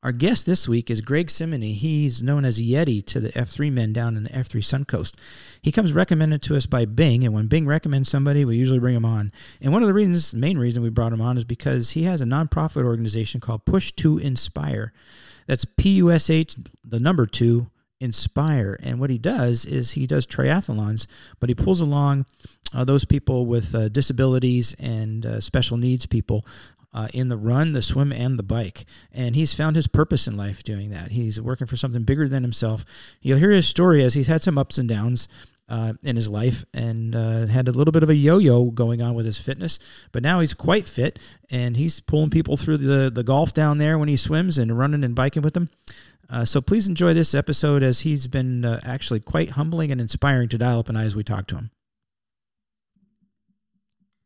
Our guest this week is Greg Simony. He's known as Yeti to the F3 men down in the F3 Suncoast. He comes recommended to us by Bing, and when Bing recommends somebody, we usually bring him on. And one of the reasons, the main reason we brought him on is because he has a nonprofit organization called Push to Inspire. That's P U S H, the number two, Inspire. And what he does is he does triathlons, but he pulls along uh, those people with uh, disabilities and uh, special needs people uh, in the run, the swim, and the bike. And he's found his purpose in life doing that. He's working for something bigger than himself. You'll hear his story as he's had some ups and downs. Uh, in his life and uh, had a little bit of a yo-yo going on with his fitness, but now he's quite fit and he's pulling people through the the Gulf down there when he swims and running and biking with them. Uh, so please enjoy this episode as he's been uh, actually quite humbling and inspiring to dial up and I as we talk to him.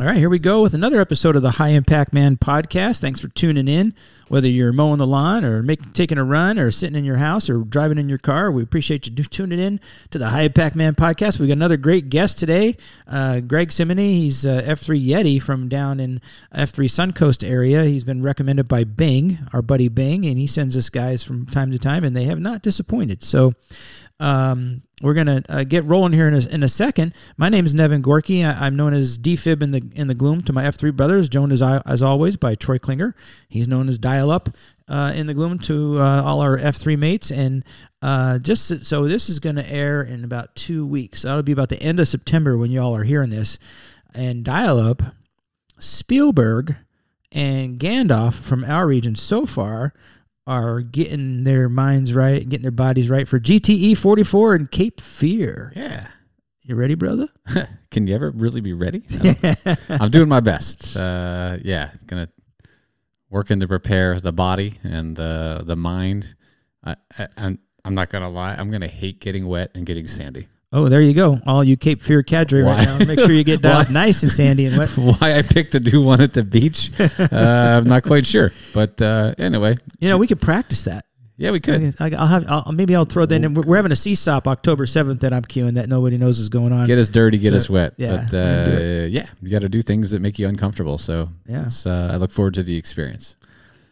All right, here we go with another episode of the High Impact Man podcast. Thanks for tuning in. Whether you're mowing the lawn or make, taking a run or sitting in your house or driving in your car, we appreciate you tuning in to the High Impact Man podcast. We got another great guest today, uh, Greg Simony. He's uh, F3 Yeti from down in F3 Suncoast area. He's been recommended by Bing, our buddy Bing, and he sends us guys from time to time, and they have not disappointed. So, um, we're gonna uh, get rolling here in a, in a second. My name is Nevin Gorky. I, am known as DFib in the in the gloom to my F3 brothers. Joined as as always by Troy Klinger. He's known as Dial Up uh, in the gloom to uh, all our F3 mates. And uh, just so this is to air in about two weeks. That'll be about the end of September when y'all are hearing this. And Dial Up, Spielberg, and Gandalf from our region so far are getting their minds right, getting their bodies right for GTE 44 and Cape Fear. Yeah. You ready, brother? Can you ever really be ready? I'm doing my best. Uh, yeah, gonna working to prepare the body and uh, the mind. I, I, I'm I'm not gonna lie. I'm gonna hate getting wet and getting sandy. Oh, there you go. All you Cape Fear cadre Why? right now. Make sure you get down nice and sandy and wet. Why I picked to do one at the beach, uh, I'm not quite sure. But uh, anyway, you know, we could practice that. Yeah, we could. I, will have. I'll, maybe I'll throw that in. We're having a CSAUP October seventh that I'm queuing that nobody knows is going on. Get us dirty, get so, us wet. Yeah, but uh, yeah, you got to do things that make you uncomfortable. So yeah, uh, I look forward to the experience.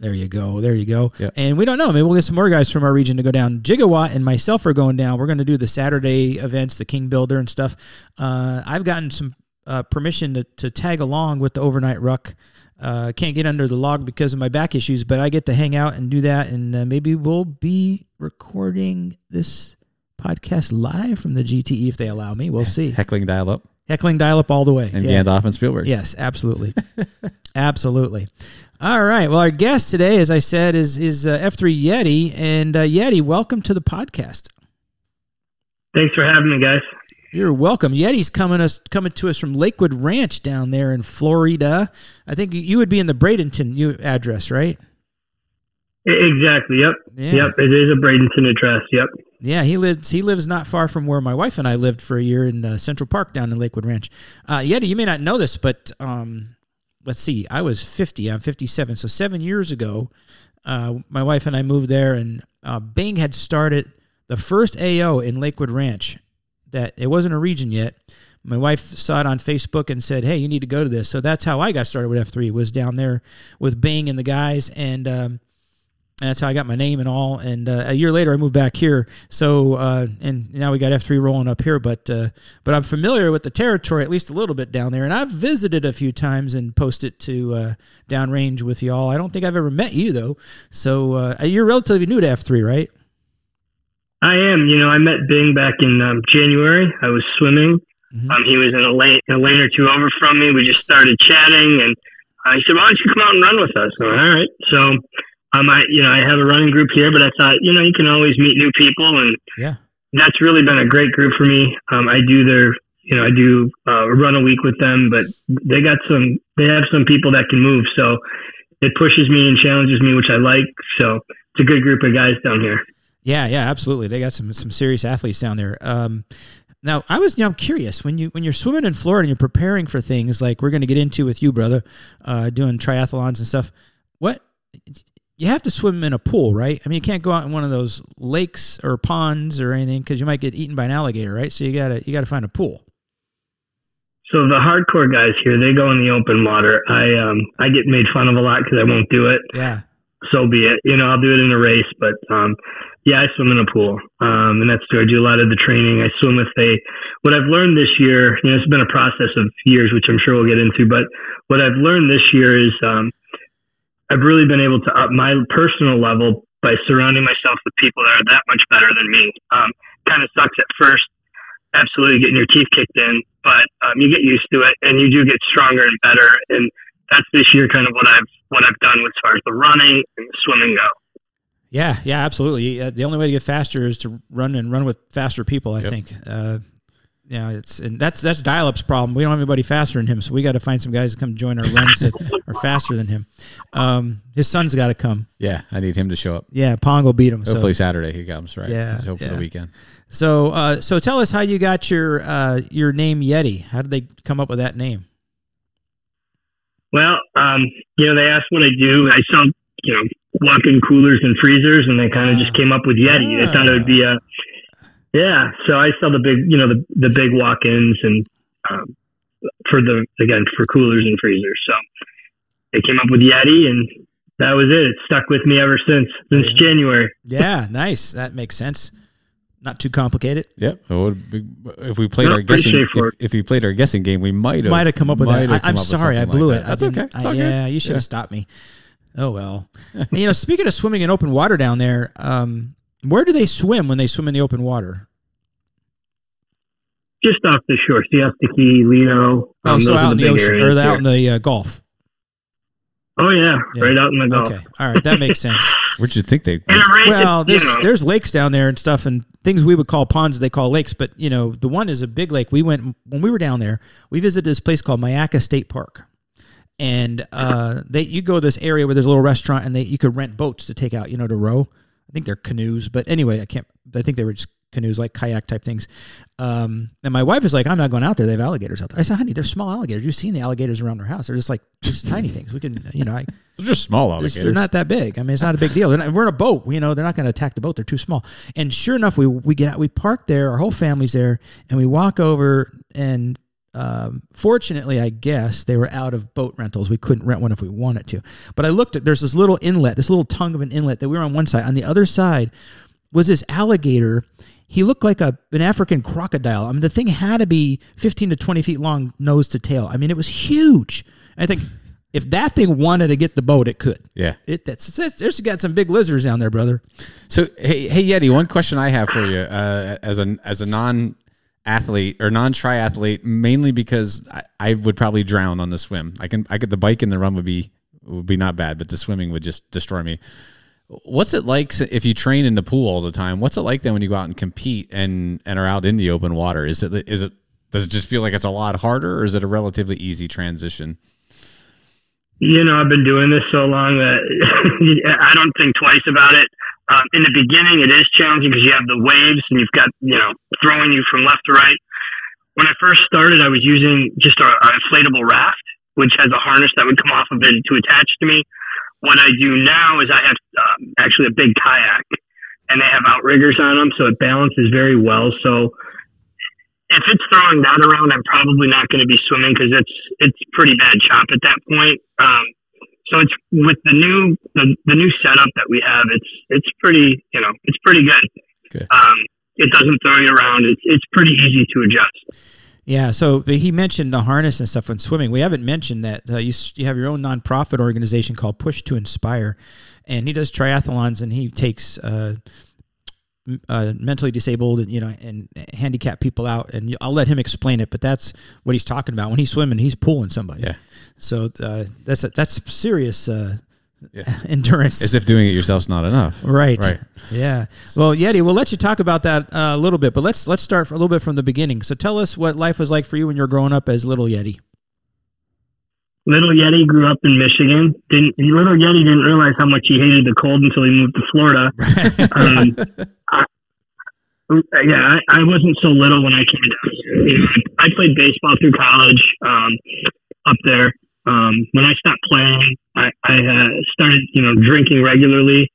There you go. There you go. Yep. And we don't know. Maybe we'll get some more guys from our region to go down. Gigawatt and myself are going down. We're going to do the Saturday events, the King Builder and stuff. Uh, I've gotten some uh, permission to, to tag along with the overnight ruck. Uh, can't get under the log because of my back issues, but I get to hang out and do that. And uh, maybe we'll be recording this podcast live from the GTE if they allow me. We'll see. Heckling dial up. Heckling dial up all the way. And yeah. Gandalf and Spielberg. Yes, absolutely. absolutely. All right. Well, our guest today, as I said, is is uh, F3 Yeti, and uh, Yeti, welcome to the podcast. Thanks for having me, guys. You're welcome. Yeti's coming us coming to us from Lakewood Ranch down there in Florida. I think you would be in the Bradenton address, right? Exactly. Yep. Yeah. Yep. It is a Bradenton address. Yep. Yeah, he lives. He lives not far from where my wife and I lived for a year in uh, Central Park down in Lakewood Ranch. Uh, Yeti, you may not know this, but um, let's see, I was 50, I'm 57. So seven years ago, uh, my wife and I moved there, and uh, Bing had started the first AO in Lakewood Ranch. That it wasn't a region yet. My wife saw it on Facebook and said, "Hey, you need to go to this." So that's how I got started with F3. Was down there with Bing and the guys, and um, and that's how I got my name and all. And uh, a year later, I moved back here. So uh, and now we got F three rolling up here. But uh, but I'm familiar with the territory at least a little bit down there, and I've visited a few times and posted to uh, downrange with y'all. I don't think I've ever met you though. So uh, you're relatively new to F three, right? I am. You know, I met Bing back in um, January. I was swimming. Mm-hmm. Um, he was in a lane, a lane or two over from me. We just started chatting, and I said, "Why don't you come out and run with us?" All right. So um, I you know I have a running group here, but I thought you know you can always meet new people, and yeah, that's really been a great group for me. Um, I do their you know I do uh, run a week with them, but they got some they have some people that can move, so it pushes me and challenges me, which I like. So it's a good group of guys down here. Yeah, yeah, absolutely. They got some some serious athletes down there. Um, now, I was you know, I'm curious when you when you're swimming in Florida and you're preparing for things like we're going to get into with you, brother, uh, doing triathlons and stuff. What you have to swim in a pool, right? I mean, you can't go out in one of those lakes or ponds or anything because you might get eaten by an alligator, right? So you gotta you gotta find a pool. So the hardcore guys here, they go in the open water. I um I get made fun of a lot because I won't do it. Yeah. So be it. You know, I'll do it in a race, but um yeah, I swim in a pool, um, and that's true. I do a lot of the training. I swim with a. What I've learned this year, you know, it's been a process of years, which I'm sure we'll get into. But what I've learned this year is um, I've really been able to up my personal level by surrounding myself with people that are that much better than me. Um, kind of sucks at first, absolutely getting your teeth kicked in, but um, you get used to it, and you do get stronger and better. And that's this year kind of what I've what I've done with as far as the running and the swimming go. Yeah, yeah, absolutely. Uh, the only way to get faster is to run and run with faster people. I Yep. think. Uh, yeah, it's and that's that's dial-up's problem. We don't have anybody faster than him, so we got to find some guys to come join our runs that are faster than him. Um, his son's got to come. Yeah, I need him to show up. Yeah, Pong will beat him. So- Hopefully Saturday he comes. Right. Yeah, Let's hope for the weekend. So, uh, so tell us how you got your uh, your name Yeti. How did they come up with that name? Well, um, you know, they asked what I do. I sell, you know, walk-in coolers and freezers, and they kind of just came up with Yeti. They thought it would be a, yeah. So I sell the big, you know, the the big walk-ins and um, for the again for coolers and freezers. So they came up with Yeti, and that was it. It stuck with me ever since since January. Yeah, nice. That makes sense. Not too complicated. Yep. Be- If we played No, our guessing, if, if we played our guessing game, we might have Might have come up with that. I, I'm come up with sorry, I blew like it. that. That's okay. It's I- all good. yeah, you should have stopped me. Oh well. And, you know, speaking of swimming in open water down there, um, where do they swim when they swim in the open water? Just off the shore, Siesta Key, Lido. Oh, um, so out in the big ocean or here. out in the uh, Gulf. Oh yeah, Yeah. right out in the Gulf. Okay, all right, that makes sense. Where'd you think they? And it rains, Well, you there's know, there's lakes down there and stuff, and things we would call ponds they call lakes. But you know, the one is a big lake. We went when we were down there. We visited this place called Myakka State Park, and uh, they you go to this area where there's a little restaurant, and they you could rent boats to take out, you know, to row. I think they're canoes, but anyway, I can't. I think they were just canoes, like kayak type things. Um, and my wife is like, "I'm not going out there. They have alligators out there." I said, "Honey, they're small alligators. You've seen the alligators around our house. They're just like just tiny things. We can, you know, I." They're just small alligators. They're not that big. I mean, it's not a big deal. Not, we're in a boat. You know, they're not going to attack the boat. They're too small. And sure enough, we we get out, we park there. Our whole family's there, and we walk over. And um, fortunately, I guess they were out of boat rentals. We couldn't rent one if we wanted to. But I looked at there's this little inlet, this little tongue of an inlet that we were on one side. On the other side was this alligator. He looked like a an African crocodile. I mean, the thing had to be 15 to 20 feet long, nose to tail. I mean, it was huge. I think if that thing wanted to get the boat, it could. yeah. It that's it's, there's got some big lizards down there, brother. So hey, hey Yeti, one question I have for you, uh, as a as a non athlete or non triathlete, mainly because I, I would probably drown on the swim. I can I could the bike and the run would be would be not bad, but the swimming would just destroy me. What's it like if you train in the pool all the time? What's it like then when you go out and compete and and are out in the open water? Is it is it does it just feel like it's a lot harder, or is it a relatively easy transition? you know, I've been doing this so long that I don't think twice about it. Um, in the beginning, it is challenging because you have the waves and you've got, you know, throwing you from left to right. When I first started, I was using just an inflatable raft, which has a harness that would come off of it to attach to me. What I do now is I have um, actually a big kayak, and they have outriggers on them, so it balances very well. So if it's throwing that around, I'm probably not going to be swimming because it's it's pretty bad chop at that point. Um, so it's with the new the, the new setup that we have. It's it's pretty you know it's pretty good. Good. Um, it doesn't throw you around. It's it's pretty easy to adjust. Yeah. So but he mentioned the harness and stuff when swimming. We haven't mentioned that uh, you you have your own nonprofit organization called Push to Inspire, and he does triathlons and he takes. Uh, uh, mentally disabled and you know and handicapped people out and I'll let him explain it but that's what he's talking about when he's swimming he's pulling somebody Yeah. so uh, that's a, that's serious uh, Yeah. endurance As if doing it yourself's not enough. Right. Right. Yeah. Well, Yeti, we'll let you talk about that uh, a little bit, but let's let's start for a little bit from the beginning. So tell us what life was like for you when you were growing up as little Yeti. Little Yeti grew up in Michigan. Didn't Little Yeti didn't realize how much he hated the cold until he moved to Florida. um, I, yeah, I, I wasn't so little when I came down. You know, I played baseball through college um, up there. Um, when I stopped playing, I, I uh, started, you know, drinking regularly,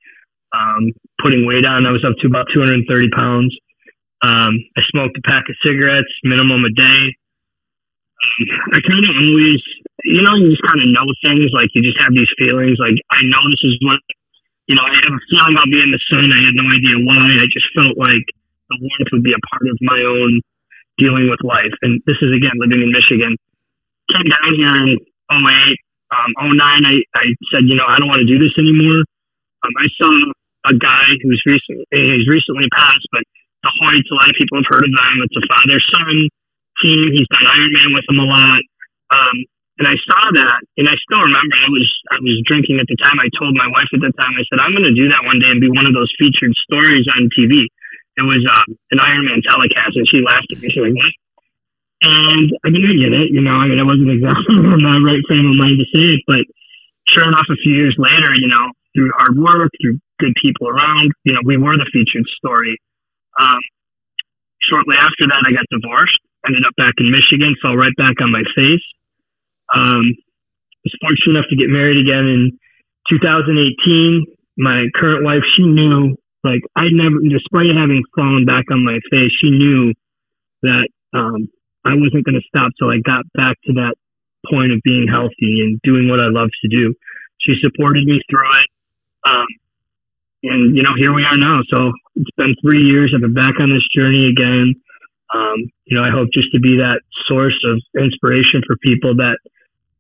um, putting weight on. I was up to about 230 pounds. Um, I smoked a pack of cigarettes, minimum a day. I kind of always, you know, you just kind of know things. Like you just have these feelings. Like I know this is what, you know, I have a feeling I'll be in the sun. I had no idea why. I just felt like the warmth would be a part of my own dealing with life. And this is again living in Michigan. Came down here in 08, um, 09. I, I said, you know, I don't want to do this anymore. Um, I saw a guy who's recently he's recently passed, but the Hoyts, a lot of people have heard of them. It's a father son team. He's done Ironman with them a lot. Um, and I saw that, and I still remember I was I was drinking at the time. I told my wife at the time, I said, I'm going to do that one day and be one of those featured stories on TV. It was um, an Ironman telecast, and she laughed at me. She's like, "What?" And I mean, I get it. You know, I mean, I wasn't exactly in the right frame of mind to say it, but sure enough, a few years later, you know, through hard work, through good people around, you know, we were the featured story. Um, shortly after that, I got divorced, ended up back in Michigan, fell right back on my face. Um, was fortunate enough to get married again in 2018. My current wife, she knew, like, I never, despite having fallen back on my face, she knew that um, I wasn't going to stop till I got back to that point of being healthy and doing what I love to do. She supported me through it. Um, and you know, here we are now. So it's been three years. I've been back on this journey again. Um, you know, I hope just to be that source of inspiration for people that,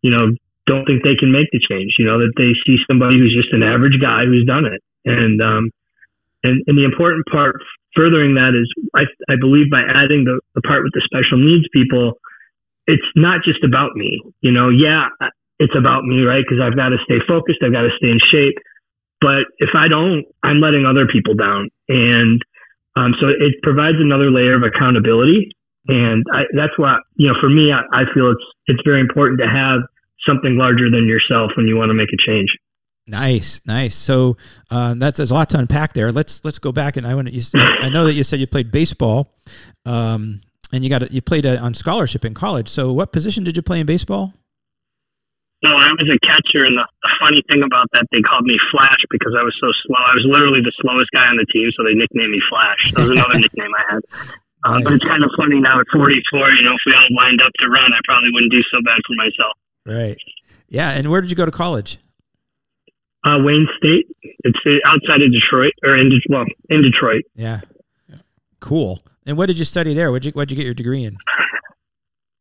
you know, don't think they can make the change. You know, that they see somebody who's just an average guy who's done it. And um, and and the important part furthering that is, I I believe by adding the the part with the special needs people, it's not just about me. You know, yeah, it's about me, right? Because I've got to stay focused. I've got to stay in shape but if I don't, I'm letting other people down. And um, so it provides another layer of accountability. And I, that's why, you know, for me, I, I feel it's, it's very important to have something larger than yourself when you want to make a change. Nice, nice. So uh, that's there's a lot to unpack there. Let's let's go back and I want to. I know that you said you played baseball, um, and you got a, you played a, on scholarship in college. So what position did you play in baseball? No, I was a catcher, and the, the funny thing about that, they called me Flash because I was so slow. I was literally the slowest guy on the team, so they nicknamed me Flash. That was another nickname I had. Um, nice. But it's kind of funny now at 44. You know, if we all lined up to run, I probably wouldn't do so bad for myself. Right. Yeah. And where did you go to college? Uh, Wayne State. It's outside of Detroit, or in well, in Detroit. Yeah. Cool. And what did you study there? What did you What you get your degree in?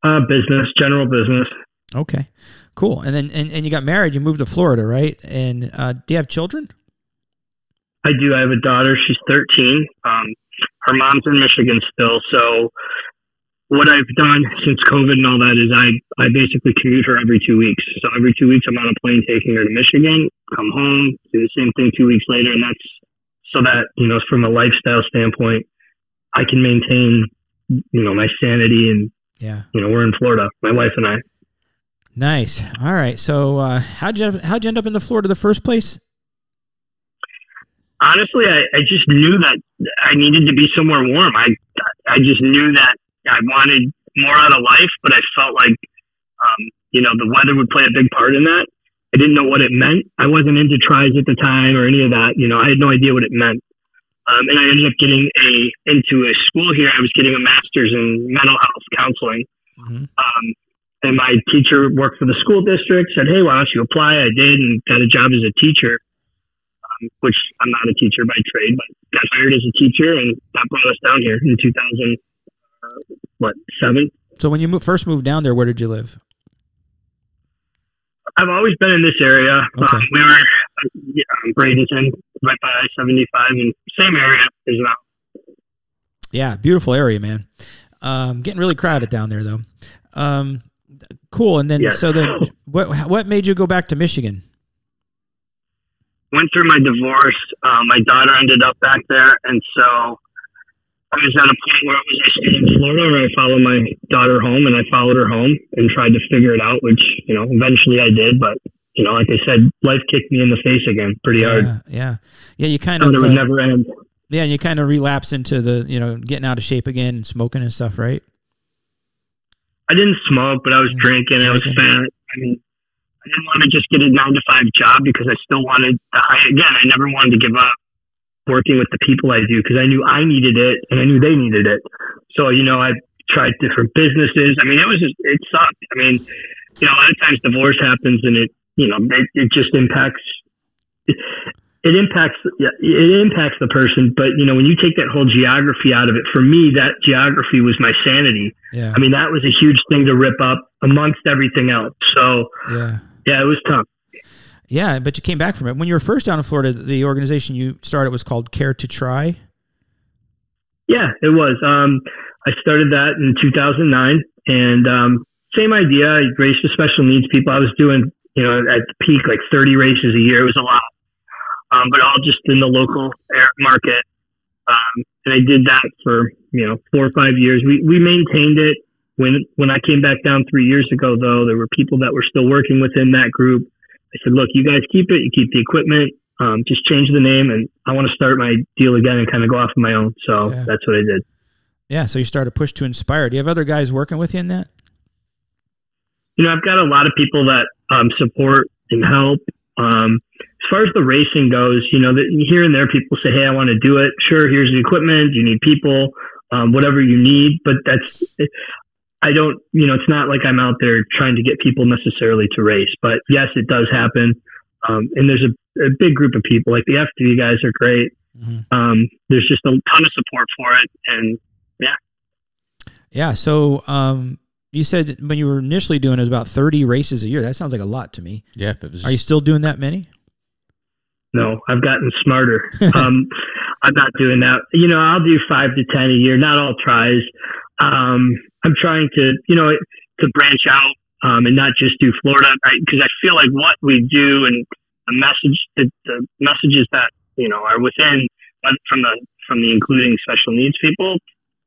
Uh, business, general business. Okay, cool. And then and, and you got married. You moved to Florida, right? And uh, do you have children? I do. I have a daughter. She's 13. Um, her mom's in Michigan still. So what I've done since COVID and all that is I, I basically commute her every two weeks. So every two weeks I'm on a plane taking her to Michigan, come home, do the same thing two weeks later. And that's so that, you know, from a lifestyle standpoint, I can maintain, you know, my sanity and, yeah, you know, we're in Florida, my wife and I. Nice. All right. So uh, how'd you how'd you end up in the Florida the first place? Honestly, I, I just knew that I needed to be somewhere warm. I I just knew that I wanted more out of life, but I felt like um, you know the weather would play a big part in that. I didn't know what it meant. I wasn't into tries at the time or any of that. You know, I had no idea what it meant. Um, and I ended up getting a into a school here. I was getting a master's in mental health counseling. Mm-hmm. Um, and my teacher worked for the school district, said, Hey, why don't you apply? I did and got a job as a teacher, um, which I'm not a teacher by trade, but got hired as a teacher and that brought us down here in 2000, uh, what, seven? So when you first moved down there, where did you live? I've always been in this area. Okay. Um, we were uh, yeah, Bradenton, right by I 75, and same area as now. Yeah, beautiful area, man. Um, getting really crowded down there, though. Um, cool. And then, so then, what what made you go back to Michigan? Went through my divorce. Um, my daughter ended up back there, and so I was at a point where I was I stayed in Florida or I followed my daughter home and I followed her home and tried to figure it out, which, you know, eventually I did. But, you know, like I said, life kicked me in the face again pretty hard. Yeah, yeah, yeah. You kind And of it would uh, never end. yeah, you kind of relapse into the you know getting out of shape again and smoking and stuff, right? I didn't smoke, but I was drinking. I was Drinking. fat. I mean, I didn't want to just get a nine to five job because I still wanted the high. Again, I never wanted to give up working with the people I do because I knew I needed it and I knew they needed it. So, you know, I tried different businesses. I mean, it was just, it sucked. I mean, you know, a lot of times divorce happens and it, you know, it, it just impacts. It, it impacts it impacts the person, but you know when you take that whole geography out of it, for me that geography was my sanity. Yeah, I mean, that was a huge thing to rip up amongst everything else. So, yeah, yeah, it was tough. Yeah. But you came back from it when you were first down in Florida. The organization you started was called Care to Try. Yeah, it was. Um, I started that in 2009, and um, same idea. I raced with special needs people. I was doing, you know, at the peak like 30 races a year. It was a lot, um, but all just in the local market. Um, and I did that for you know four or five years. We we maintained it. When when I came back down three years ago, though, there were people that were still working within that group. I said, "Look, you guys keep it. You keep the equipment. Um, just change the name, and I want to start my deal again and kind of go off on my own." So Yeah. that's what I did. Yeah, so you started Push to Inspire. Do you have other guys working with you in that? you know, I've got a lot of people that um, support and help. Um, as far as the racing goes, you know, that here and there people say, "Hey, I want to do it." Sure, here's the equipment. You need people, um, whatever you need. But that's, I don't, you know, it's not like I'm out there trying to get people necessarily to race. But yes, it does happen. Um, and there's a, a big group of people. Like the F3 guys are great. Mhm. Um, there's just a ton of support for it, and Yeah. Yeah. So um, you said when you were initially doing it was about thirty races a year. That sounds like a lot to me. Yeah, if it was Are you still doing that many? No, I've gotten smarter. um, I'm not doing that. You know, I'll do five to ten a year, not all tries. Um, I'm trying to, you know, to branch out um, and not just do Florida, because I feel like what we do and the message, the, the messages that you know are within uh, from the from the including special needs people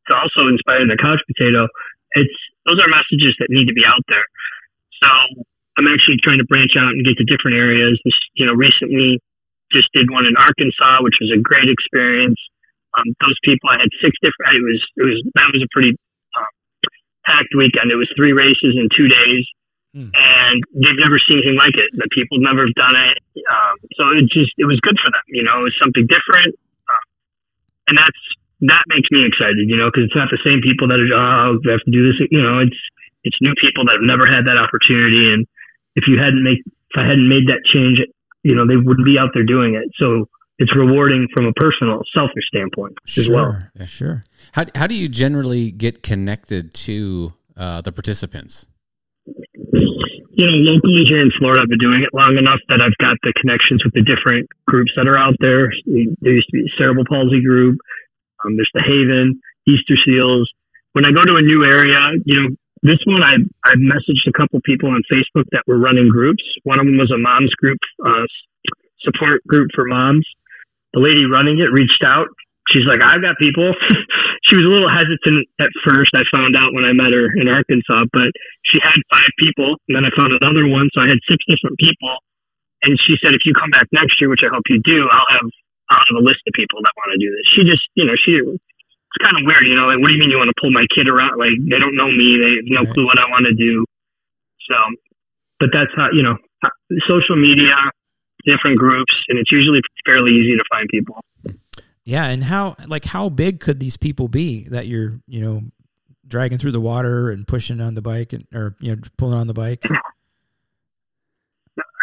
to also inspire the couch potato. It's those are messages that need to be out there. So I'm actually trying to branch out and get to different areas. This, you know, recently just did one in Arkansas, which was a great experience. Um, those people, I had six different. It was it was that was a pretty packed weekend. It was three races in two days, Hmm. and they've never seen anything like it. The people never have done it, um, so it just it was good for them. You know, it was something different, um, and that's that makes me excited. You know, because it's not the same people that are oh we have to do this. You know, it's it's new people that have never had that opportunity, and if you hadn't make if I hadn't made that change you know, they wouldn't be out there doing it. So it's rewarding from a personal, selfish standpoint as well. Sure. Sure. How how do you generally get connected to uh, the participants? You know, locally here in Florida, I've been doing it long enough that I've got the connections with the different groups that are out there. There used to be a cerebral palsy group. Um, there's the Haven, Easter Seals. When I go to a new area, you know, this one I I messaged a couple people on Facebook that were running groups. One of them was a moms group, uh, support group for moms. The lady running it reached out. She's like, I've got people. she was a little hesitant at first. I found out when I met her in Arkansas, but she had five people. And then I found another one. So I had six different people. And she said, if you come back next year, which I hope you do, I'll have, I'll have a list of people that want to do this. She just, you know, she, it's kind of weird, you know, like, what do you mean you want to pull my kid around? Like, they don't know me. They have no clue what I want to do. So, but that's how, you know, uh, social media, different groups, and it's usually fairly easy to find people. Yeah, and how like how big could these people be that you're you know dragging through the water and pushing on the bike and or you know pulling on the bike?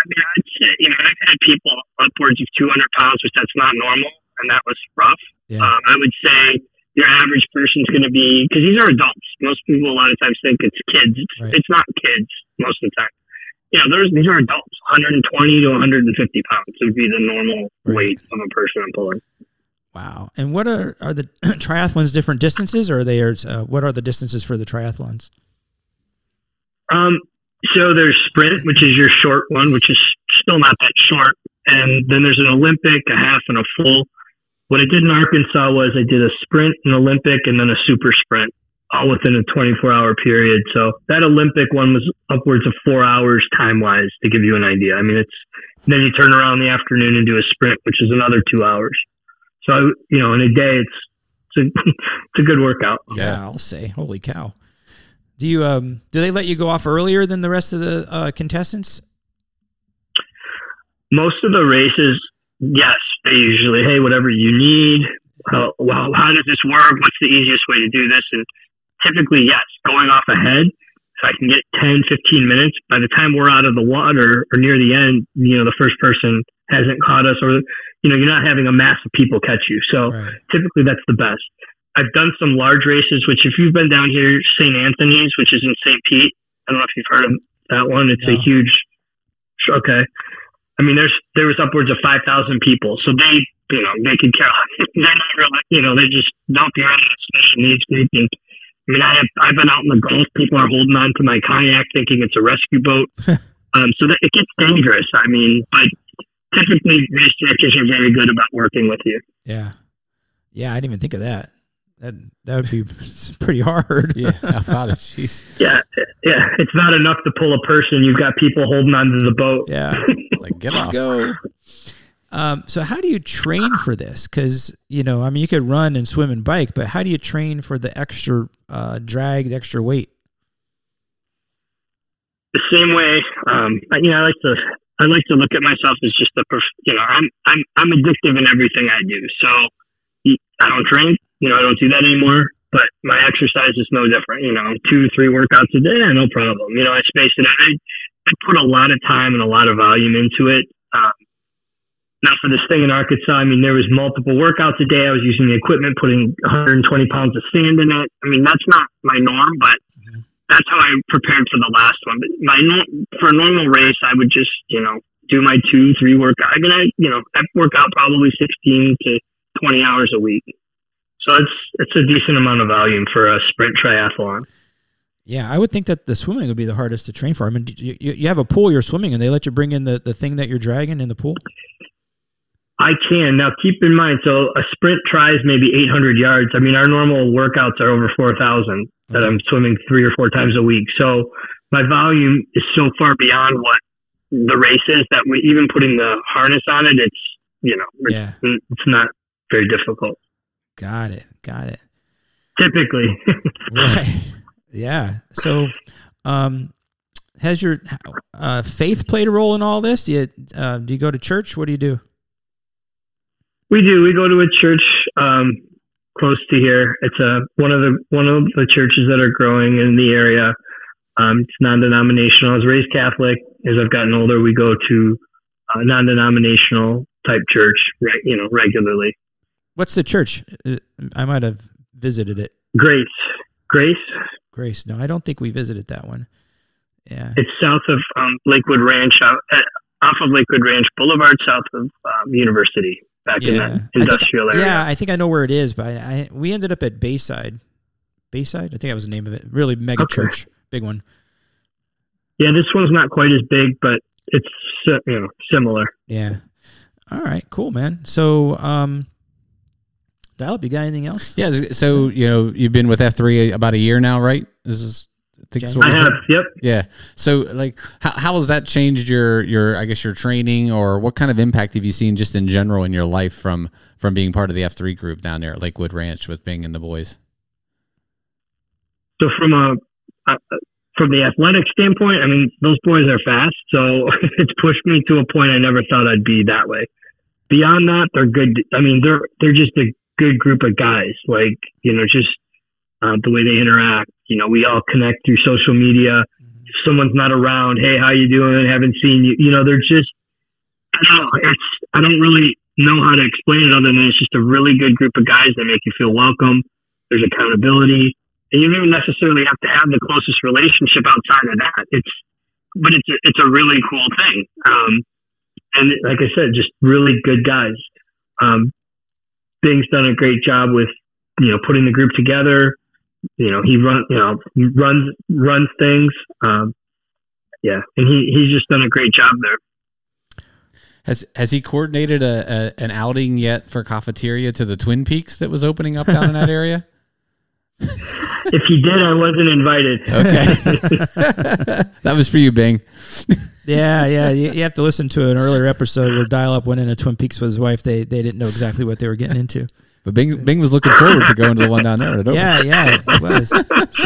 I mean, I'd say, you know, I've had people upwards of 200 pounds, which that's not normal, and that was rough. Yeah, Um, I would say your average person's going to be, because these are adults. Most people a lot of times think it's kids. Right. it's not kids most of the time. You know, there's, these are adults. 120 to 150 pounds would be the normal Right. weight of a person I'm pulling. wow. And what are are the triathlons different distances or are they uh, what are the distances for the triathlons? Um, so there's sprint, which is your short one, which is still not that short, and then there's an Olympic, a half, and a full. what I did in Arkansas was I did a sprint, an Olympic, and then a super sprint, all within a 24 hour period. So that Olympic one was upwards of four hours time wise to give you an idea. I mean, it's then you turn around in the afternoon and do a sprint, which is another two hours. So I, you know, in a day, it's it's a, it's a good workout. Yeah, I'll say. Holy cow! Do you um do they let you go off earlier than the rest of the uh, contestants? Most of the races, yes, they usually, hey, whatever you need. How, well, how does this work? What's the easiest way to do this? And typically, yes, going off ahead. If I can get 10, 15 minutes, by the time we're out of the water or near the end, you know, the first person hasn't caught us or, you know, you're not having a mass of people catch you. So Right. typically that's the best. I've done some large races, which if you've been down here, St. Anthony's, which is in St. Pete, I don't know if you've heard of that one. It's a huge, okay. I mean, there's there was upwards of five thousand people, so they, you know, they could care. They're not really, you know, they just don't be running a special needs group. And I mean, I have I've been out in the Gulf. People are holding on to my kayak, thinking it's a rescue boat. um, so that it gets dangerous. I mean, but typically race directors are very good about working with you. Yeah, yeah. I didn't even think of that. That that would be pretty hard. Yeah, how about it? Jeez. Yeah, yeah. It's not enough to pull a person. You've got people holding onto the boat. yeah. Like, get off. Go. Um, so how do you train for this? Because you know, I mean, you could run and swim and bike, but how do you train for the extra uh, drag, the extra weight? the same way, um, I- you know, I like to, I like to look at myself as just a, you know, I'm, I'm, I'm addictive in everything I do. So I don't train, you know, I don't do that anymore, but my exercise is no different, you know, two, three workouts a day, no problem. You know, I space it out. I, I put a lot of time and a lot of volume into it. Now for this thing in Arkansas, I mean, there was multiple workouts a day. I was using the equipment, putting 120 pounds of sand in it. I mean, that's not my norm, but mm-hmm. that's how I prepared for the last one. But my for a normal race, I would just you know do my two, three workout. I mean, I you know I work out probably 16 to 20 hours a week, so it's it's a decent amount of volume for a sprint triathlon. Yeah, I would think that the swimming would be the hardest to train for. I mean, you you have a pool you're swimming, and they let you bring in the, the thing that you're dragging in the pool. I can now keep in mind. So a sprint tries maybe 800 yards. I mean, our normal workouts are over 4,000 that I'm swimming three or four times a week. So my volume is so far beyond what the race is that we even putting the harness on it. It's you know it's, Yeah. it's not very difficult Got it. Got it. typically. Right. yeah. So, um, has your uh, faith played a role in all this? Do you uh, do you go to church? What do you do? We do. We go to a church um, close to here. It's a one of the one of the churches that are growing in the area. Um, it's non-denominational. I was raised Catholic. As I've gotten older, we go to a non-denominational type church, right? You know, regularly. What's the church? Uh, I might have visited it. Grace, Grace. Grace. No, I don't think we visited that one. Yeah. It's south of um, Lakewood Ranch, uh, off of Lakewood Ranch Boulevard, south of um, University, back in Yeah. that I think- area. Yeah, I think I know where it is, but I, I we ended up at Bayside. Bayside, I think that was the name of it. Really mega Okay. church, big one. Yeah, this one's not quite as big, but it's uh, you know similar. Yeah. All right, cool, man. So, um, Dial-up, you got anything else? Yeah. So you know you've been with F three about a year now, right? This is I think what I have. Yep. Yeah. So like how how has that changed your your I guess your training or what kind of impact have you seen just in general in your life from from being part of the F three group down there at Lakewood Ranch with Bing and the boys? So from a uh, from the athletic standpoint, I mean those boys are fast, so it's pushed me to a point I never thought I'd be that way. Beyond that, they're good. I mean they're they're just a good group of guys. Like you know, just uh, the way they interact. You know, we all connect through social media. If someone's not around, hey, how you doing? Haven't seen you. You know, they're just. I don't know. It's I don't really know how to explain it other than it's just a really good group of guys that make you feel welcome. There's accountability and you don't even necessarily have to have the closest relationship outside of that. It's, but it's a, it's a really cool thing. Um, and like I said, just really good guys. Um, Bing's done a great job with, you know, putting the group together. You know, he run, you know, he runs runs things. Um, yeah, and he he's just done a great job there. Has has he coordinated a, a an outing yet for cafeteria to the Twin Peaks that was opening up down in that area? If he did, I wasn't invited. Okay, that was for you, Bing. Yeah, yeah. You, you have to listen to an earlier episode where Dial Up went into Twin Peaks with his wife. They they didn't know exactly what they were getting into. But Bing Bing was looking forward to going to the one down there. At Yeah, yeah. It was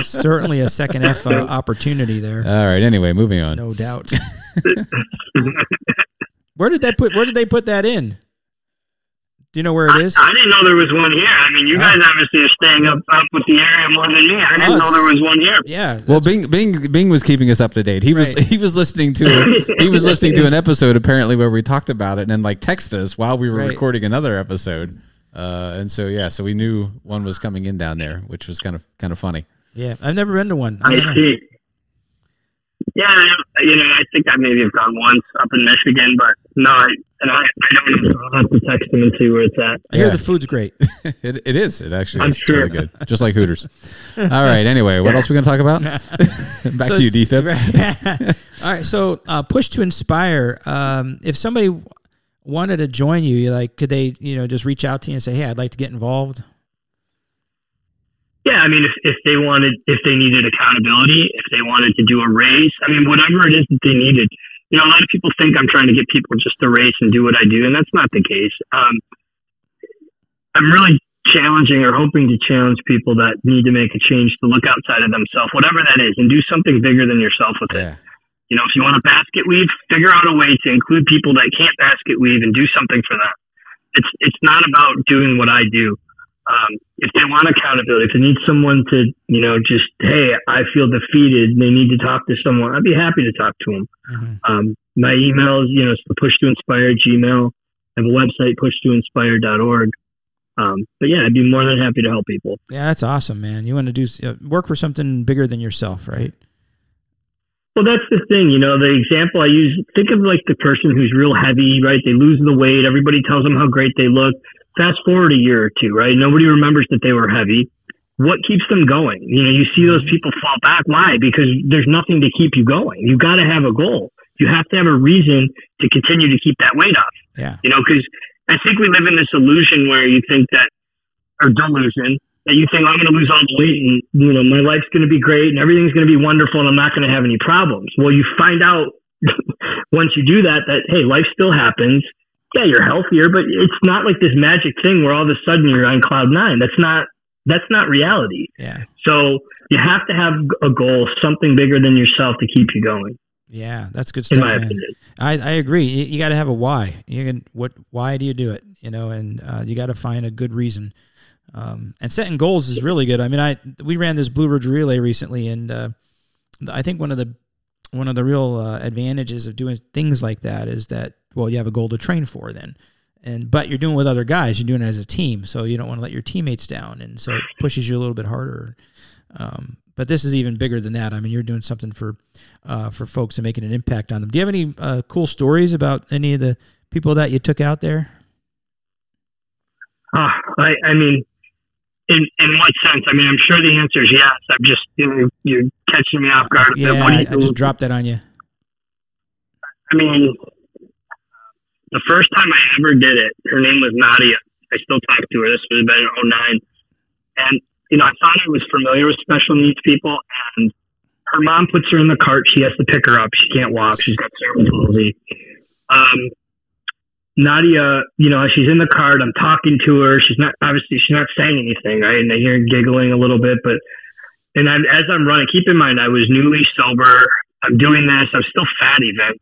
certainly a second F uh, opportunity there, All right. Anyway, moving on. no doubt. where did that put? Where did they put that in? Do you know where it is? I didn't know there was one here. I mean, you guys obviously are staying up up with the area more than me. I didn't Us. know there was one here. Yeah. Well, Bing Bing Bing was keeping us up to date. He was he was listening to he was listening to an episode apparently where we talked about it, and then like texted us while we were Right. recording another episode. Uh, and so yeah, so we knew one was coming in down there, which was kind of kind of funny. Yeah. I've never been to one. I I see. Yeah, I- you know, I think I maybe have gone once up in Michigan, but no, I, and I, I don't know. I'll have to text him and see where it's at. I hear Yeah. the food's great. It, it is. It actually I'm is sure. really good, just like Hooters. All right. Anyway, what else are we gonna talk about? Back So- to you, DFib. All right. So, uh, push to inspire. Um, if somebody w- wanted to join you, you like, could they, you know, just reach out to you and say, "Hey, I'd like to get involved." Yeah, I mean, if, if they wanted, if they needed accountability, if they wanted to do a race, I mean, whatever it is that they needed. You know, a lot of people think I'm trying to get people just to race and do what I do, and that's not the case. Um, I'm really challenging or hoping to challenge people that need to make a change to look outside of themselves, whatever that is, and do something bigger than yourself with it. You know, if you want to basket weave, figure out a way to include people that can't basket weave and do something for them. It's it's not about doing what I do. Um, if they want accountability, if they need someone to, you know, just hey, I feel defeated, and they need to talk to someone. I'd be happy to talk to them. Mhm. Um, my email is, you know, it's the push to inspire Gmail. I have a website, push to pushtoinspire.org. Um, but yeah, I'd be more than happy to help people. Yeah, that's awesome, man. You want to do uh, work for something bigger than yourself, right? Well, that's the thing, you know, the example I use, think of like the person who's real heavy, right? They lose the weight. Everybody tells them how great they look. Fast forward a year or two, right? Nobody remembers that they were heavy. What keeps them going? You know, you see those mm-hmm. people fall back. Why? Because there's nothing to keep you going. You got to have a goal. You have to have a reason to continue to keep that weight off. Yeah. You know, because I think we live in this illusion where you think that, or delusion, that you think "Oh, I'm going to lose all the weight and you know my life's going to be great and everything's going to be wonderful and I'm not going to have any problems. Well, you find out once you do that that hey, life still happens. Yeah, you're healthier, but it's not like this magic thing where all of a sudden you're on cloud nine. That's not that's not reality. Yeah. So you have to have a goal, something bigger than yourself to keep you going. Yeah, that's good stuff. I, I agree. You, you got to have a why. You can what? Why do you do it? You know, and uh, you got to find a good reason. Um, and setting goals is really good. I mean, I we ran this Blue Ridge Relay recently, and uh, I think one of the one of the real uh, advantages of doing things like that is that well, you have a goal to train for then. And but you're doing it with other guys. You're doing it as a team, so you don't want to let your teammates down, and so it pushes you a little bit harder. Um, but this is even bigger than that. I mean, you're doing something for uh, for folks and making an impact on them. Do you have any uh, cool stories about any of the people that you took out there? Uh, I, I mean, in in what sense? I mean, I'm sure the answer is yes. I'm just you know, you're catching me off guard. Yeah, I, I just dropped that on you. I mean, the first time I ever did it, her name was Nadia. I still talk to her. This was about in 09. And, you know, I thought I was familiar with special needs people. And her mom puts her in the cart. She has to pick her up. She can't walk. She's got cerebral palsy. Um, Nadia, you know, she's in the cart. I'm talking to her. She's not, obviously, she's not saying anything, right? And I hear her giggling a little bit. But, and I'm, as I'm running, keep in mind, I was newly sober. I'm doing this. I'm still fat even.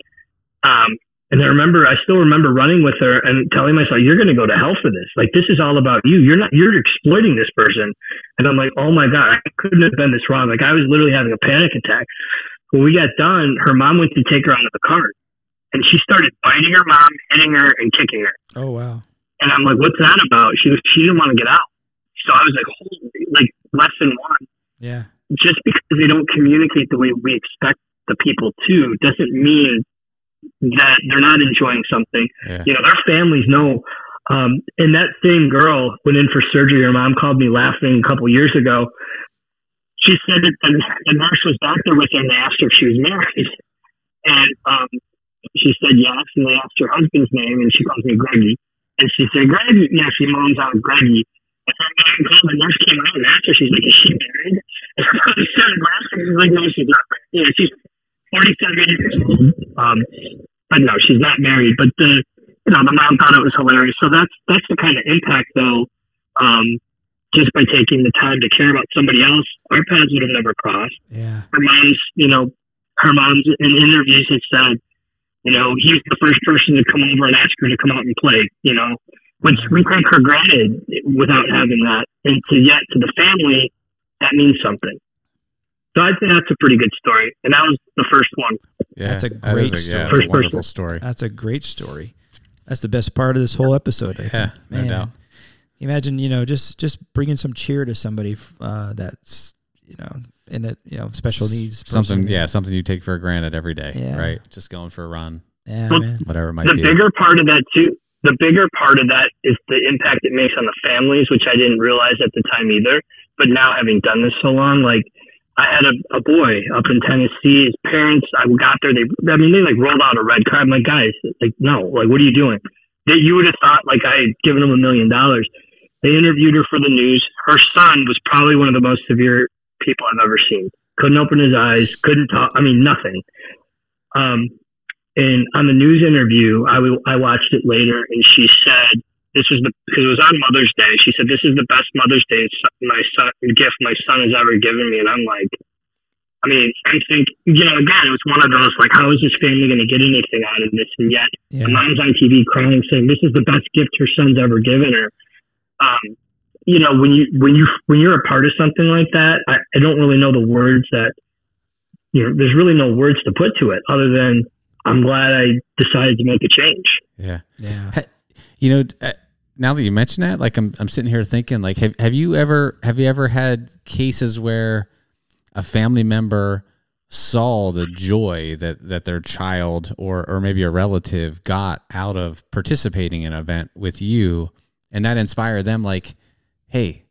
Um, and I remember, I still remember running with her and telling myself, "You're going to go to hell for this. Like this is all about you. You're not. You're exploiting this person." And I'm like, "Oh my god, I couldn't have done this wrong." Like I was literally having a panic attack. When we got done, her mom went to take her out of the cart, and she started biting her mom, hitting her, and kicking her. Oh wow. And I'm like, "What's that about?" She was, she didn't want to get out. So I was like, "Holy!" Like lesson one Yeah. just because they don't communicate the way we expect the people to doesn't mean that they're not enjoying something. Yeah. You know, their families know. Um, and that same girl went in for surgery. Her mom called me laughing a couple years ago. She said that the, the nurse was back there with her and they asked her if she was married. And um, she said yes, and they asked her husband's name, and she calls me Greggy. And she said, Greggy. Yeah, she moans out Greggy. And her mom called, the nurse came out and asked her, she's like, is she married? And her mom started laughing. She's like, no, she's not married. Yeah, she's 47 years old. Um, but no, she's not married. But the, you know, the mom thought it was hilarious. So that's, that's the kind of impact, though, um, just by taking the time to care about somebody else, our paths would have never crossed. Yeah. Her mom's, you know, her mom's in interviews had said, you know, he's the first person to come over and ask her to come out and play, you know, which we take for granted without having that. And to yet to the family, that means something. So I think that's a pretty good story. And that was the first one. Yeah, That's a that great story. Yeah, that's a First wonderful person. story. That's a great story. That's the best part of this whole episode. I Yeah, think. no Man. doubt. Imagine, you know, just just bringing some cheer to somebody uh, that's, you know, in a you know special needs. Something, yeah, something you take for granted every day, Yeah. right? Just going for a run, Yeah, Well, man. whatever it might the be. The bigger part of that too the bigger part of that is the impact it makes on the families which i didn't realize at the time either but now having done this so long like i had a, a boy up in tennessee his parents i got there they i mean they like rolled out a red card i'm like guys like no like what are you doing that you would have thought like i had given them a million dollars they interviewed her for the news her son was probably one of the most severe people i've ever seen couldn't open his eyes couldn't talk i mean nothing um, and on the news interview, I, w- I watched it later, and she said, "This was the because it was on Mother's Day." She said, "This is the best Mother's Day my son gift my son has ever given me." And I'm like, I mean, I think you know, again, it was one of those like, how is this family going to get anything out of this? And yet, Yeah. mom's on TV crying, saying, "This is the best gift her son's ever given her." Um, you know, when you when you when you're a part of something like that, I, I don't really know the words that you know. There's really no words to put to it other than I'm glad I decided to make a change. Yeah. Yeah. You know, uh, now that you mention that, like I'm, I'm sitting here thinking, like, have, have you ever, have you ever had cases where a family member saw the joy that, that their child or, or maybe a relative got out of participating in an event with you and that inspired them like, Hey,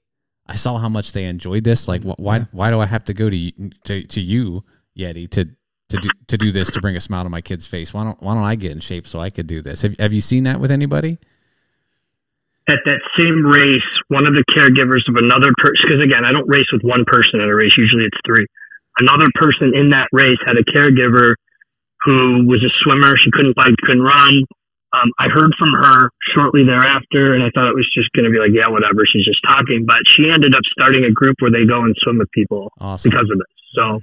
I saw how much they enjoyed this. Like, wh- why, Yeah. why do I have to go to, you- to, to you, Yeti, to, to do, to do this, to bring a smile to my kid's face? Why don't, why don't I get in shape so I could do this? Have, have you seen that with anybody? At that same race, one of the caregivers of another person, because again, I don't race with one person at a race. Usually it's three. Another person in that race had a caregiver who was a swimmer. She couldn't bike, couldn't run. Um, I heard from her shortly thereafter, and I thought it was just going to be like, yeah, whatever. She's just talking. But she ended up starting a group where they go and swim with people Awesome. because of this. So,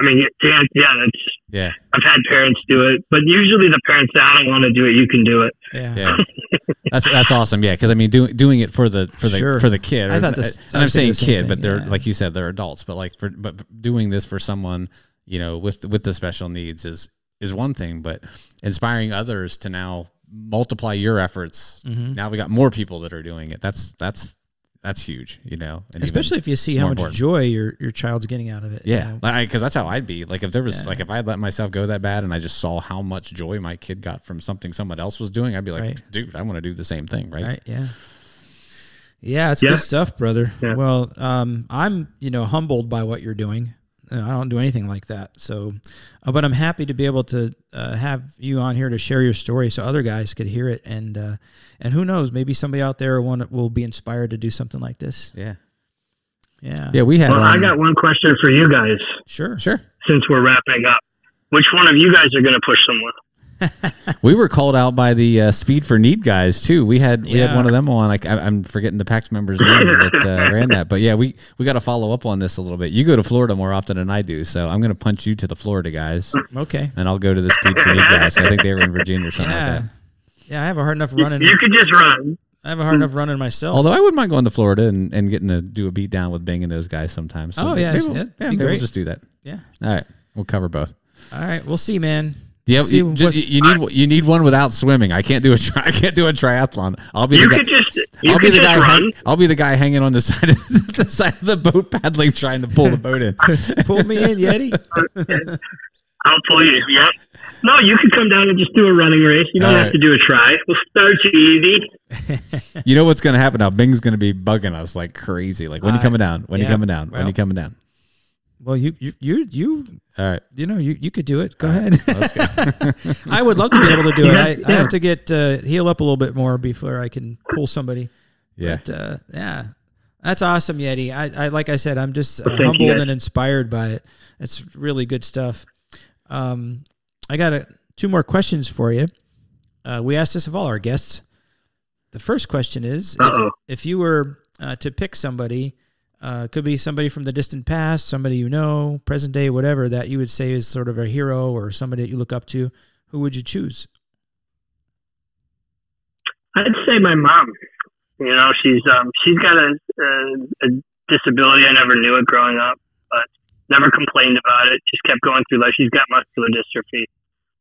I mean, yeah, yeah, that's Yeah. I've had parents do it, but usually the parents say, "I don't want to do it. You can do it." Yeah. Yeah. That's that's awesome. Yeah, because I mean, doing doing it for the for the Sure. for the kid. I or- thought this- and I I'm was saying kid, thing, but they're yeah. like you said, they're adults. But like for but doing this for someone, you know, with with the special needs is is one thing, but inspiring others to now multiply your efforts. Mhm. Now we got more people that are doing it. That's that's that's huge. You know, and Especially if you see how much important. joy your your child's getting out of it. you Yeah, know? because that's how I'd be. Like if there was Yeah. like if I let myself go that bad, and I just saw how much joy my kid got from something someone else was doing, I'd be like, Right. dude, I want to do the same thing, right? Right. Yeah. Yeah, it's Yeah. good stuff, brother. Yeah. Well, um, I'm you know humbled by what you're doing. Uh, I don't do anything like that. So, uh, but I'm happy to be able to uh, have you on here to share your story, so other guys could hear it, and uh, and who knows, maybe somebody out there will, will be inspired to do something like this. Yeah, Yeah. yeah. We had. Well, I got one question for you guys Sure. sure. since we're wrapping up. Which one of you guys are going to push someone? We were called out by the uh, Speed for Need guys too. We had we Yeah. had one of them on. Like I, I'm forgetting the PAX member's name that uh, ran that, but yeah, we we got to follow up on this a little bit. You go to Florida more often than I do, so I'm going to punch you to the Florida guys, Okay. and I'll go to the Speed for Need guys. I think they were in Virginia or something Yeah. like that. Yeah, I have a hard enough running. you could just run. I have a hard enough running myself. Although I wouldn't mind going to Florida and, and getting to do a beat down with Bing and those guys sometimes. Oh, yeah, maybe, we'll, yeah, be maybe we'll just do that. yeah. All right, we'll cover both. All right. We'll see, man. Yeah, See you, ju- you need you need one without swimming. I can't do a tri- I can't do a triathlon. I'll be You the guy. just you I'll be the guy. Hang, I'll be the guy hanging on the side of the side of the boat, paddling, trying to pull the boat in. Pull me in, Yeti. I'll pull you. Yep. No, you can come down and just do a running race. You don't All have right. to do a tri. We'll start you easy. You know what's going to happen now? Bing's going to be bugging us like crazy. Like when you Uh, coming down? When you coming down? when well. you coming down? Well, you you you you All right. you know you, you could do it. Go ahead. Let's go. I would love to be able to do it. I, I have to get uh, heal up a little bit more before I can pull somebody. Yeah. But, uh, yeah, that's awesome, Yeti. I, I like I said, I'm just uh, Thank you, humbled and inspired by it. It's really good stuff. Um, I got a, two more questions for you. Uh, we asked this of all our guests. The first question is: if, if you were uh, to pick somebody, uh, could be somebody from the distant past, somebody you know, present day, whatever, that you would say is sort of a hero or somebody that you look up to. Who would you choose? I'd say my mom. You know, she's um she's got a, a a disability. I never knew it growing up, but never complained about it. Just kept going through life. She's got muscular dystrophy.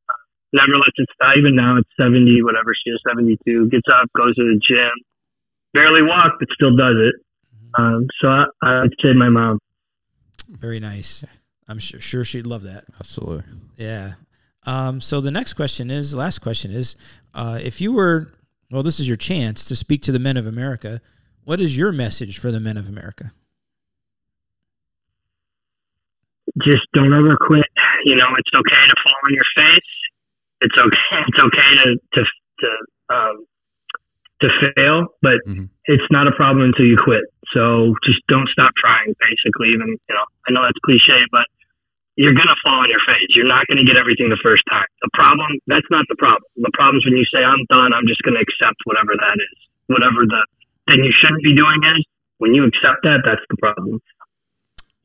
Uh, never lets it stop. Even now, it's seventy, whatever she is, seventy two. Gets up, goes to the gym. Barely walk, but still does it. Um, so I, I'd say my mom. Very nice. I'm sure, sure she'd love that. Absolutely. Yeah. Um, so the next question is, last question is, uh, if you were, well, this is your chance to speak to the men of America. What is your message for the men of America? just don't ever quit. You know, it's okay to fall on your face. It's okay. It's okay to to to um, to fail, but Mhm. it's not a problem until you quit. So just don't stop trying. Basically, even you know, I know that's cliche, but you're gonna fall on your face. You're not gonna get everything the first time. The problem that's not the problem. The problem is when you say I'm done. I'm just gonna accept whatever that is, whatever the thing you shouldn't be doing is. When you accept that, that's the problem.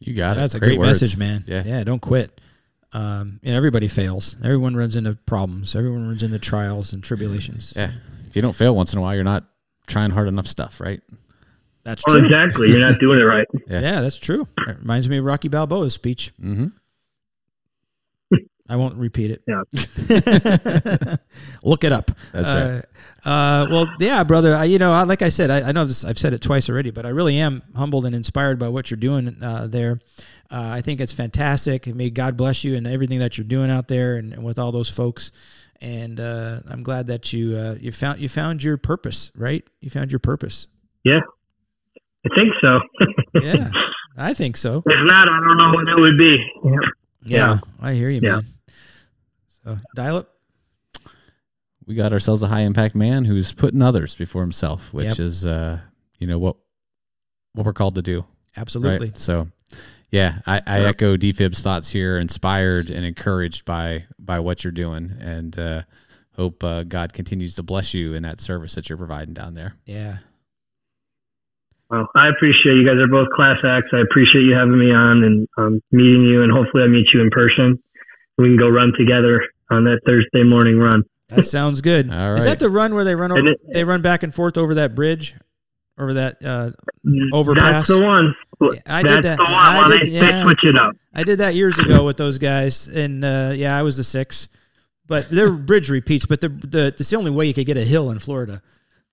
You got it. That's a great, words. message, man. Yeah. Yeah. Don't quit. Um, and everybody fails. Everyone runs into problems. Everyone runs into trials and tribulations. Yeah. If you don't fail once in a while, you're not trying hard enough stuff, right? That's Well, true. exactly. You're not doing it right. Yeah. Yeah, that's true. It reminds me of Rocky Balboa's speech. Mm-hmm. I won't repeat it. Yeah. Look it up. That's uh, Uh, well, yeah, brother. I, you know, I, like I said, I, I know this, I've said it twice already, but I really am humbled and inspired by what you're doing uh, there. Uh, I think it's fantastic. May God bless you and everything that you're doing out there and, and with all those folks. And uh, I'm glad that you uh, you found you found your purpose, right? You found your purpose. Yeah, I think so. Yeah, I think so. if not, I don't know what it would be. Yeah, I hear you, Yeah. man. So dial up. we got ourselves a high impact man who's putting others before himself, which Yep. is uh, you know what what we're called to do. Absolutely. Right. So yeah, I, I echo DFib's thoughts here, inspired and encouraged by by what you're doing, and uh, hope uh, God continues to bless you in that service that you're providing down there. Yeah. Well, I appreciate you guys are both class acts. I appreciate you having me on and um, meeting you, and hopefully I meet you in person. We can go run together on that Thursday morning run. That sounds good. All Is that the run where they run over, it- they run back and forth over that bridge, over that? Uh, Overpass? That's the one. I did that. the one. I did- they, yeah. they switch it up. I did that years ago with those guys, and uh, yeah, I was the six. But their bridge repeats. But the the it's the only way you could get a hill in Florida.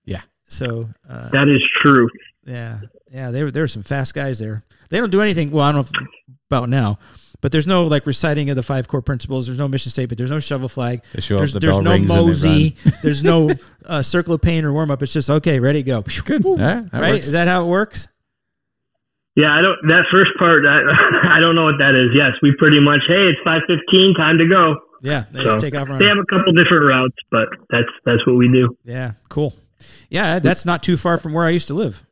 Yeah. So uh, That is true. Yeah, yeah, there there were some fast guys there. They don't do anything. Well, I don't know if, about now, but there's no like reciting of the five core principles. There's no mission statement. There's no shovel flag. They show up, There's, the there's bell no rings and they mosey. there's no uh, circle of pain or warm up. It's just okay, ready, go. Good. Woo. Yeah, right? works. Is that how it works? Yeah, I don't. That first part, I, I don't know what that is. Yes, we pretty much. Hey, it's five fifteen. Time to go. Yeah, they So, just take off. They have a couple different routes, but that's that's what we do. Yeah, cool. Yeah, that's not too far from where I used to live.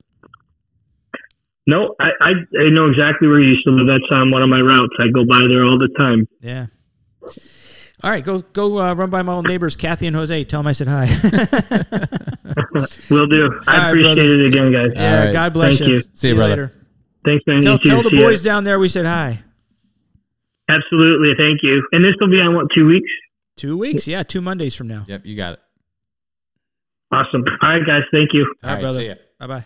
No, I, I I know exactly where you used to live. That's on one of my routes. I go by there all the time. Yeah. All right, go go uh, run by my old neighbors, Kathy and Jose. Tell them I said hi. Will do. I All right, appreciate brother. it again, guys. yeah, All right. God bless Thank you. you. See you, brother. later. Thanks, man. Tell, tell the See ya. boys down there we said hi. Absolutely. Thank you. And this will be on what two weeks? Two weeks, yeah, two Mondays from now. Yep, you got it. Awesome. All right, guys. Thank you. All right, All right, brother. see ya. Bye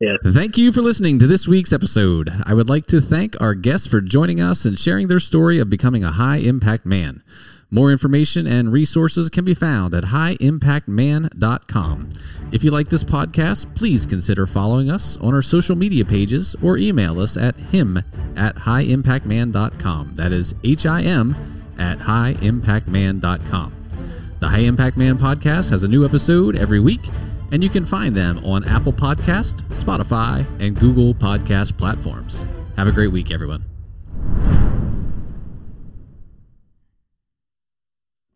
bye. Thank you for listening to this week's episode. I would like to thank our guests for joining us and sharing their story of becoming a high impact man. More information and resources can be found at highimpactman.com. If you like this podcast, please consider following us on our social media pages or email us at him at highimpactman.com. That is H I M at highimpactman.com. The High Impact Man podcast has a new episode every week, and you can find them on Apple Podcast, Spotify, and Google Podcast platforms. Have a great week, everyone.